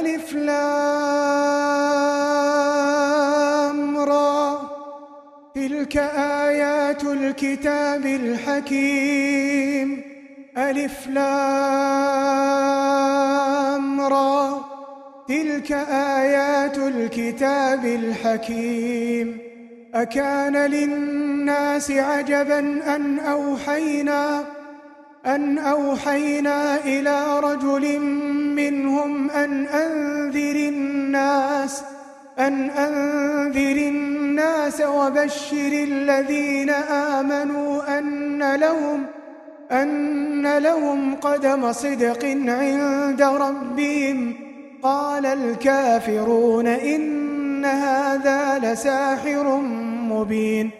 ألف لام را. تلك آيات الكتاب الحكيم. ألف لام را. تلك آيات الكتاب الحكيم. أكان للناس عجبا أن أوحينا أن أوحينا إلى رجل منهم أن أنذر الناس أن أنذر الناس وبشر الذين آمنوا أن لهم أن لهم قدم صدق عند ربهم. قال الكافرون إن هذا لساحر مبين.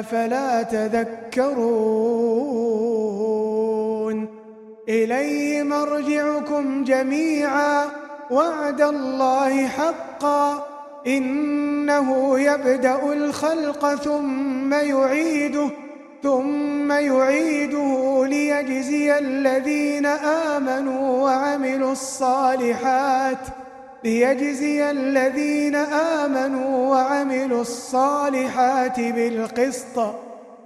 أفلا تذكرون؟ إليه مرجعكم جميعا وعد الله حقا. إنه يبدأ الخلق ثم يعيده ثم يعيده ليجزي الذين آمنوا وعملوا الصالحات. ليجزي الذين آمنوا وعملوا الصالحات بالقسط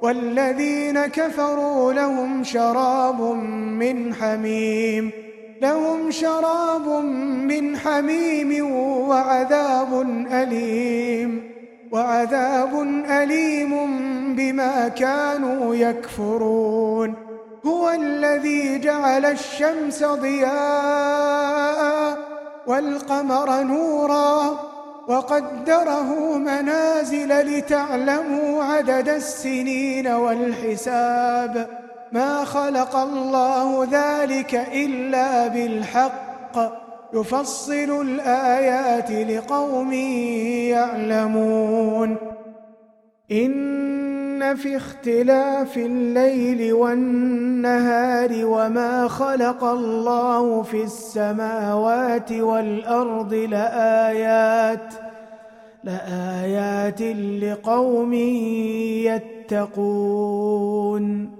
والذين كفروا لهم شراب من حميم لهم شراب من حميم وعذاب أليم وعذاب أليم بما كانوا يكفرون هو الذي جعل الشمس ضياء والقمر نورا وقدره منازل لتعلموا عدد السنين والحساب. ما خلق الله ذلك إلا بالحق. يفصل الآيات لقوم يعلمون. في اختلاف الليل والنهار وما خلق الله في السماوات والأرض لآيات لآيات لقوم يتقون.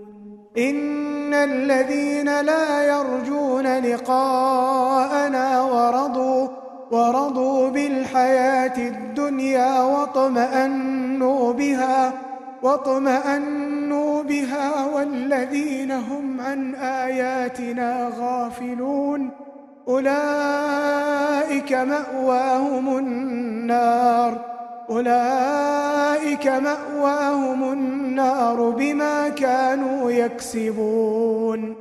إن الذين لا يرجون لقاءنا ورضوا ورضوا بالحياة الدنيا واطمأنوا بها واطمأنوا بها والذين هم عن آياتنا غافلون أولئك مأواهم النار أولئك مأواهم النار بما كانوا يكسبون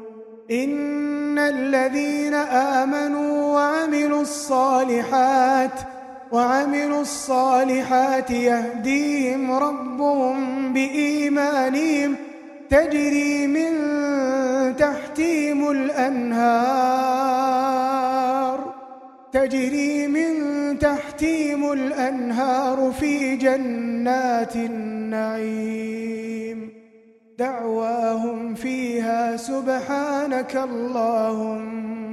إن الذين آمنوا وعملوا الصالحات وعملوا الصالحات يهديهم ربهم بإيمانهم تجري من تحتهم الأنهار تجري من تحتهم الأنهار في جنات النعيم دعواهم فيها سبحانك اللهم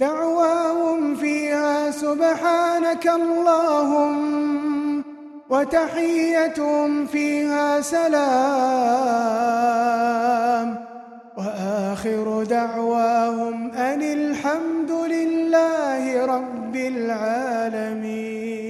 دعواهم فيها سبحانك اللهم وتحيتهم فيها سلام. وآخر دعواهم أن الحمد لله رب العالمين.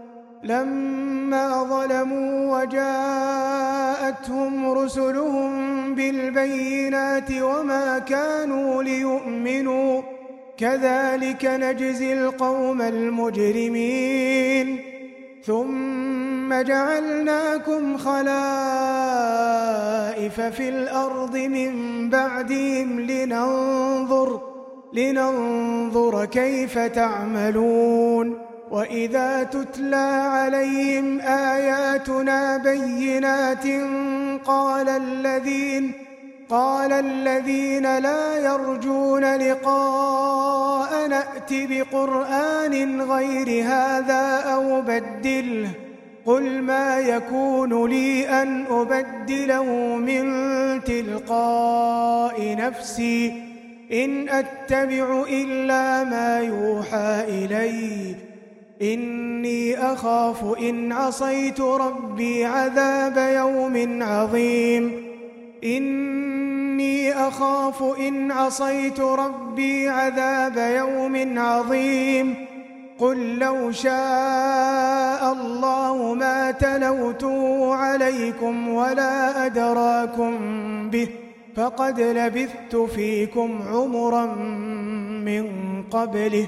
لما ظلموا وجاءتهم رسلهم بالبينات وما كانوا ليؤمنوا كذلك نجزي القوم المجرمين. ثم جعلناكم خلائف في الأرض من بعدهم لننظر لننظر كيف تعملون. وإذا تتلى عليهم آياتنا بينات قال الذين قال الذين لا يرجون لقاء نأت بقرآن غير هذا أو بدله قل ما يكون لي أن أبدله من تلقاء نفسي إن أتبع إلا ما يوحى إلي إني أخاف إن عصيت ربي عذاب يوم عظيم. إني أخاف إن عصيت ربي عذاب يوم عظيم. قل لو شاء الله ما تلوته عليكم ولا أدراكم به فقد لبثت فيكم عمرا من قبله.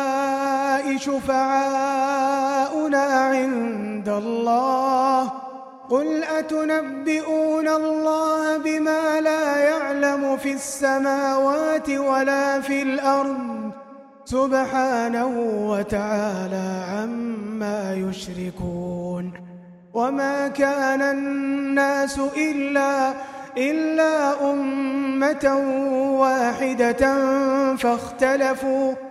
شفعاؤنا عند الله. قل أتنبئون الله بما لا يعلم في السماوات ولا في الأرض؟ سبحانه وتعالى عما يشركون. وما كان الناس إلا إلا أمة واحدة فاختلفوا.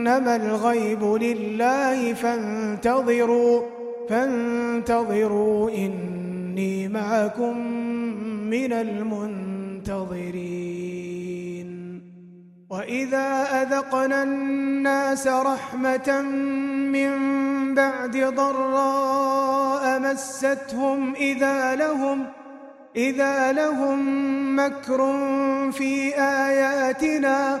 إنما الغيب لله فانتظروا فانتظروا إني معكم من المنتظرين. وإذا أذقنا الناس رحمة من بعد ضراء مستهم إذا لهم إذا لهم مكر في آياتنا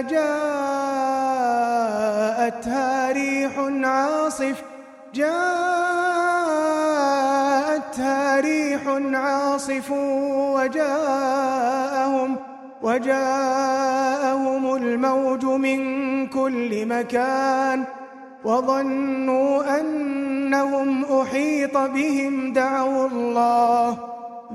جاءتها ريح عاصف. جاءتها ريح عاصف وجاءهم وجاءهم الموج من كل مكان. وظنوا أنهم أحيط بهم دعوا الله.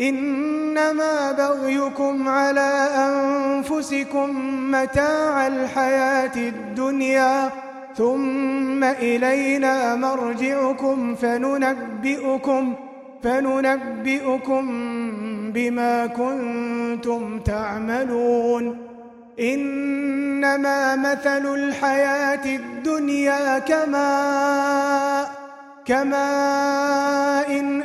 إنما بغيكم على أنفسكم متاع الحياة الدنيا ثم إلينا مرجعكم فننبئكم فننبئكم بما كنتم تعملون. إنما مثل الحياة الدنيا كماء كماء إن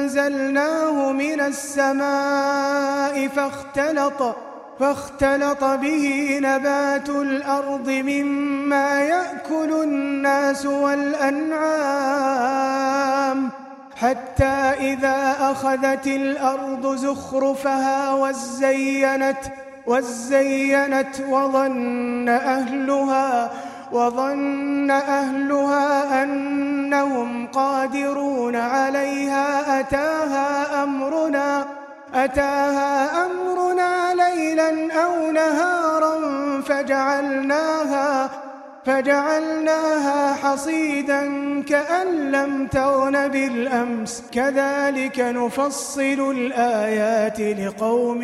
أنزلناه من السماء فاختلط فاختلط به نبات الأرض مما يأكل الناس والأنعام حتى إذا أخذت الأرض زخرفها وزينت وزينت وظن أهلها وظن أهلها أنهم قادرون عليها أتاها أمرنا أتاها أمرنا ليلا أو نهارا فجعلناها فجعلناها حصيدا كأن لم تغن بالأمس. كذلك نفصل الآيات لقوم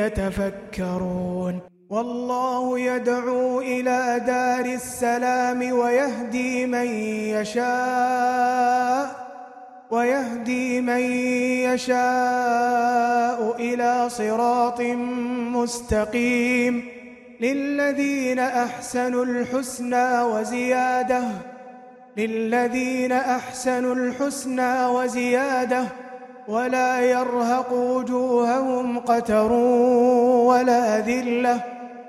يتفكرون. والله يدعو إلى دار السلام ويهدي من يشاء ويهدي من يشاء إلى صراط مستقيم. للذين أحسنوا الحسنى وزيادة للذين أحسنوا الحسنى وزيادة ولا يرهق وجوههم قتر ولا ذلة.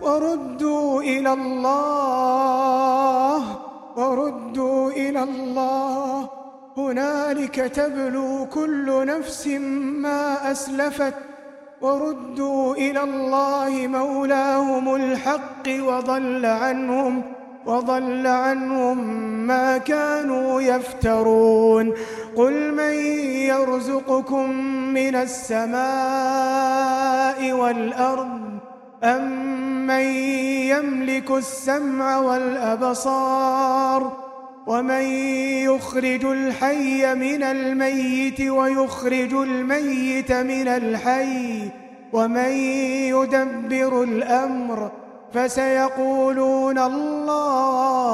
وردوا إلى الله وردوا إلى الله. هنالك تبلو كل نفس ما أسلفت وردوا إلى الله مولاهم الحق وضل عنهم وضل عنهم ما كانوا يفترون. قل من يرزقكم من السماء والأرض أمن يملك السمع والأبصار ومن يخرج الحي من الميت ويخرج الميت من الحي ومن يدبر الأمر فسيقولون الله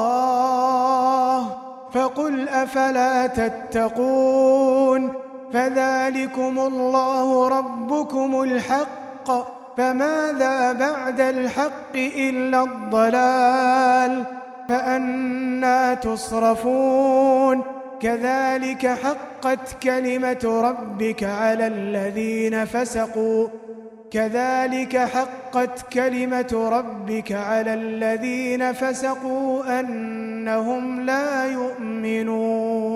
فقل أفلا تتقون فذلكم الله ربكم الحق فماذا بعد الحق إلا الضلال فأنا تصرفون كذلك حقت كلمة ربك على الذين فسقوا كذلك حقت كلمة ربك على الذين فسقوا أنهم لا يؤمنون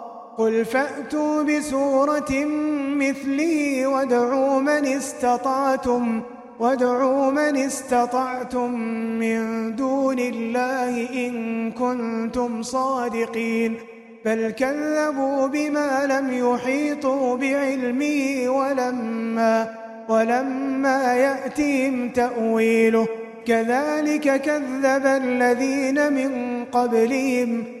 قل فأتوا بسورة مثله وادعوا من استطعتم وادعوا من استطعتم من دون الله إن كنتم صادقين. بل كذبوا بما لم يحيطوا بعلمه ولما ولما يأتهم تأويله. كذلك كذب الذين من قبلهم.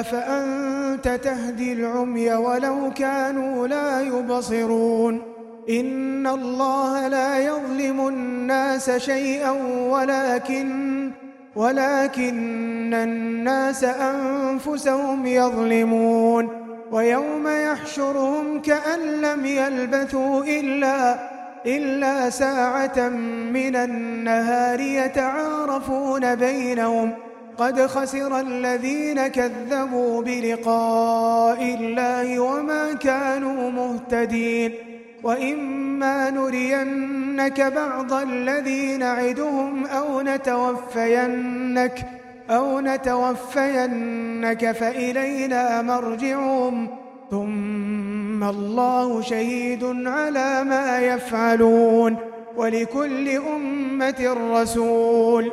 أفأنت تهدي العمي ولو كانوا لا يبصرون؟ إن الله لا يظلم الناس شيئا ولكن ولكن الناس أنفسهم يظلمون. ويوم يحشرهم كأن لم يلبثوا إلا إلا ساعة من النهار يتعارفون بينهم ۖ. قد خسر الذين كذبوا بلقاء الله وما كانوا مهتدين وإما نرينك بعض الذي نعدهم أو نتوفينك أو نتوفينك فإلينا مرجعهم ثم الله شهيد على ما يفعلون ولكل أمة رسول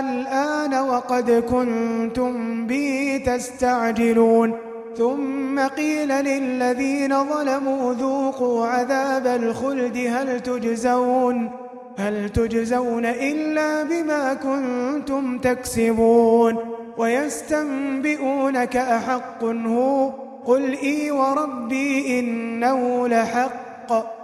الآن وقد كنتم به تستعجلون. ثم قيل للذين ظلموا ذوقوا عذاب الخلد. هل تجزون؟ هل تجزون إلا بما كنتم تكسبون؟ ويستنبئونك أحق هو. قل إي وربي إنه لحق.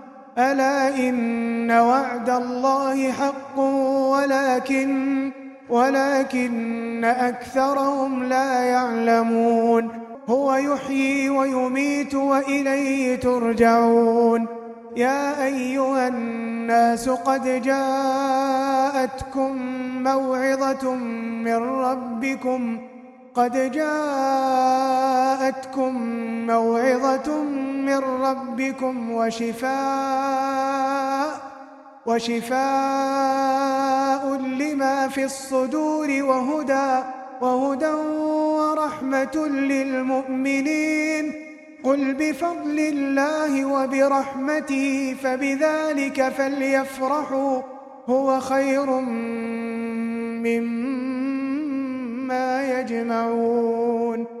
ألا إن وعد الله حق ولكن ولكن أكثرهم لا يعلمون. هو يحيي ويميت وإليه ترجعون. يا أيها الناس قد جاءتكم موعظة من ربكم. قد جاءتكم موعظة من ربكم وشفاء وشفاء لما في الصدور وهدى وهدى ورحمة للمؤمنين. قل بفضل الله وبرحمته فبذلك فليفرحوا هو خير مما يجمعون.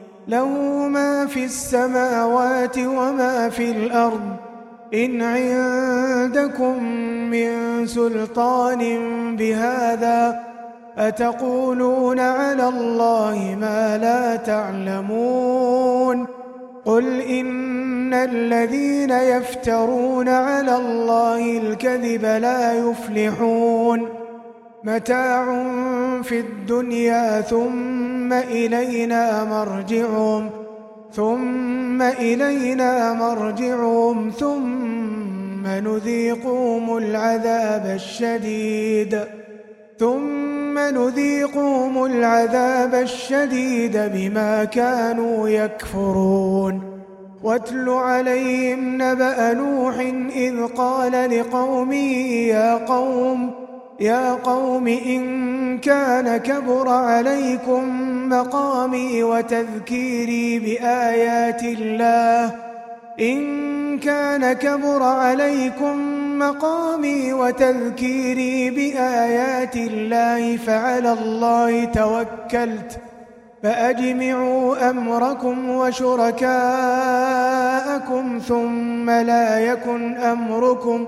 له ما في السماوات وما في الأرض. إن عندكم من سلطان بهذا أتقولون على الله ما لا تعلمون. قل إن الذين يفترون على الله الكذب لا يفلحون. متاع في الدنيا ثم إلينا مرجعهم ثم إلينا مرجعهم ثم نذيقهم العذاب الشديد ثم نذيقهم العذاب الشديد بما كانوا يكفرون. واتل عليهم نبأ نوح إذ قال لقومه يا قوم يا قوم إن كان كبر عليكم مقامي وتذكيري بآيات الله. إن كان كبر عليكم مقامي وتذكيري بآيات الله فعلى الله توكلت. فأجمعوا أمركم وشركاءكم ثم لا يكن أمركم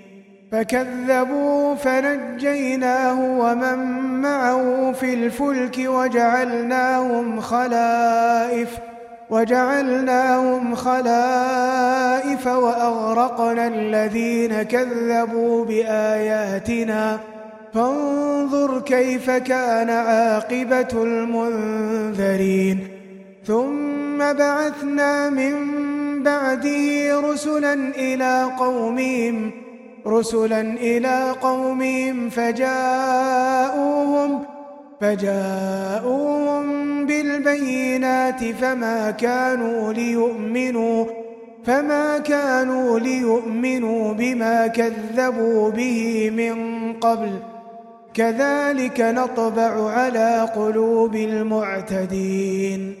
فكذبوا فنجيناه ومن معه في الفلك وجعلناهم خلائف وجعلناهم خلائف وأغرقنا الذين كذبوا بآياتنا. فانظر كيف كان عاقبة المنذرين. ثم بعثنا من بعده رسلا إلى قومهم رسلا إلى قومهم فجاءوهم فجاءوهم بالبينات فما كانوا ليؤمنوا فما كانوا ليؤمنوا بما كذبوا به من قبل. كذلك نطبع على قلوب المعتدين.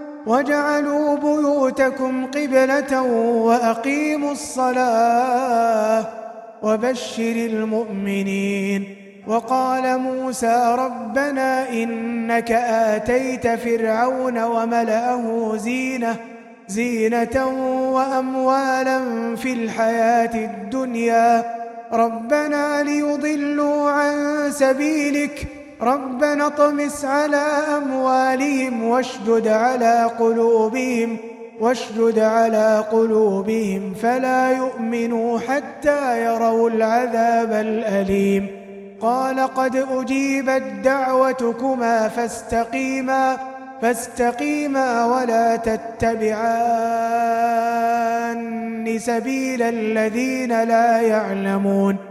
وجعلوا بيوتكم قبلة وأقيموا الصلاة وبشر المؤمنين. وقال موسى ربنا إنك آتيت فرعون وملأه زينة زينة وأموالا في الحياة الدنيا. ربنا ليضلوا عن سبيلك ربنا اطمس على أموالهم واشدد على قلوبهم واشدد على قلوبهم فلا يؤمنوا حتى يروا العذاب الأليم. قال قد أجيبت دعوتكما فاستقيما فاستقيما ولا تتبعان سبيل الذين لا يعلمون.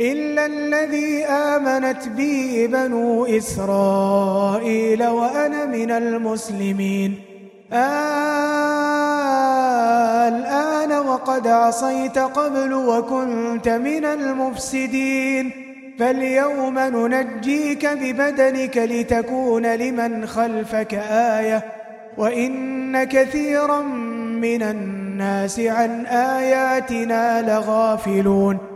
إلا الذي آمنت به بنو إسرائيل وأنا من المسلمين. الآن وقد عصيت قبل وكنت من المفسدين. فاليوم ننجيك ببدنك لتكون لمن خلفك آية. وإن كثيرا من الناس عن آياتنا لغافلون.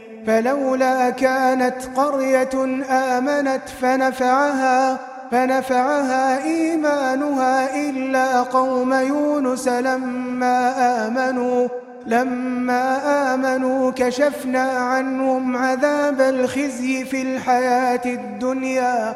فلولا كانت قرية آمنت فنفعها فنفعها إيمانها إلا قوم يونس لما آمنوا لما آمنوا كشفنا عنهم عذاب الخزي في الحياة الدنيا.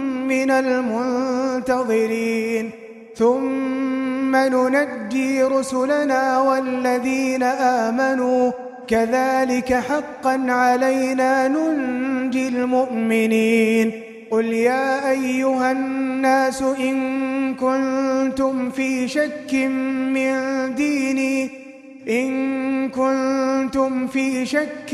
من المنتظرين. ثم ننجي رسلنا والذين آمنوا. كذلك حقا علينا ننجي المؤمنين. قل يا أيها الناس إن كنتم في شك من ديني. إن كنتم في شك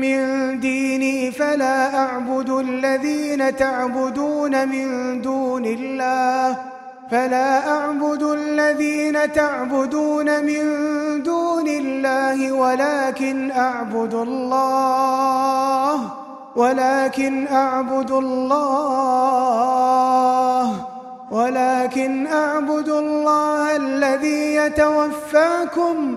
من ديني فلا أعبد الذين تعبدون من دون الله فلا أعبد الذين تعبدون من دون الله ولكن أعبد الله ولكن أعبد الله ولكن أعبد الله الذي يتوفاكم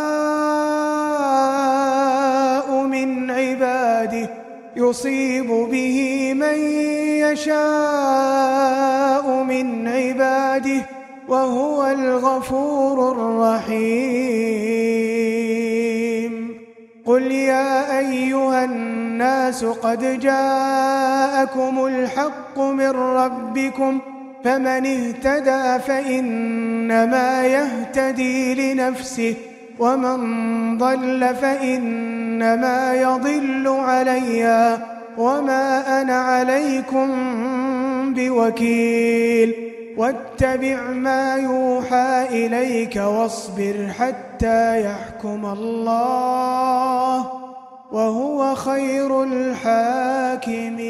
يصيب به من يشاء من عباده وهو الغفور الرحيم. قل يا أيها الناس قد جاءكم الحق من ربكم فمن اهتدى فإنما يهتدي لنفسه. ومن ضل فإنما يضل عليها وما أنا عليكم بوكيل واتبع ما يوحى إليك واصبر حتى يحكم الله وهو خير الحاكمين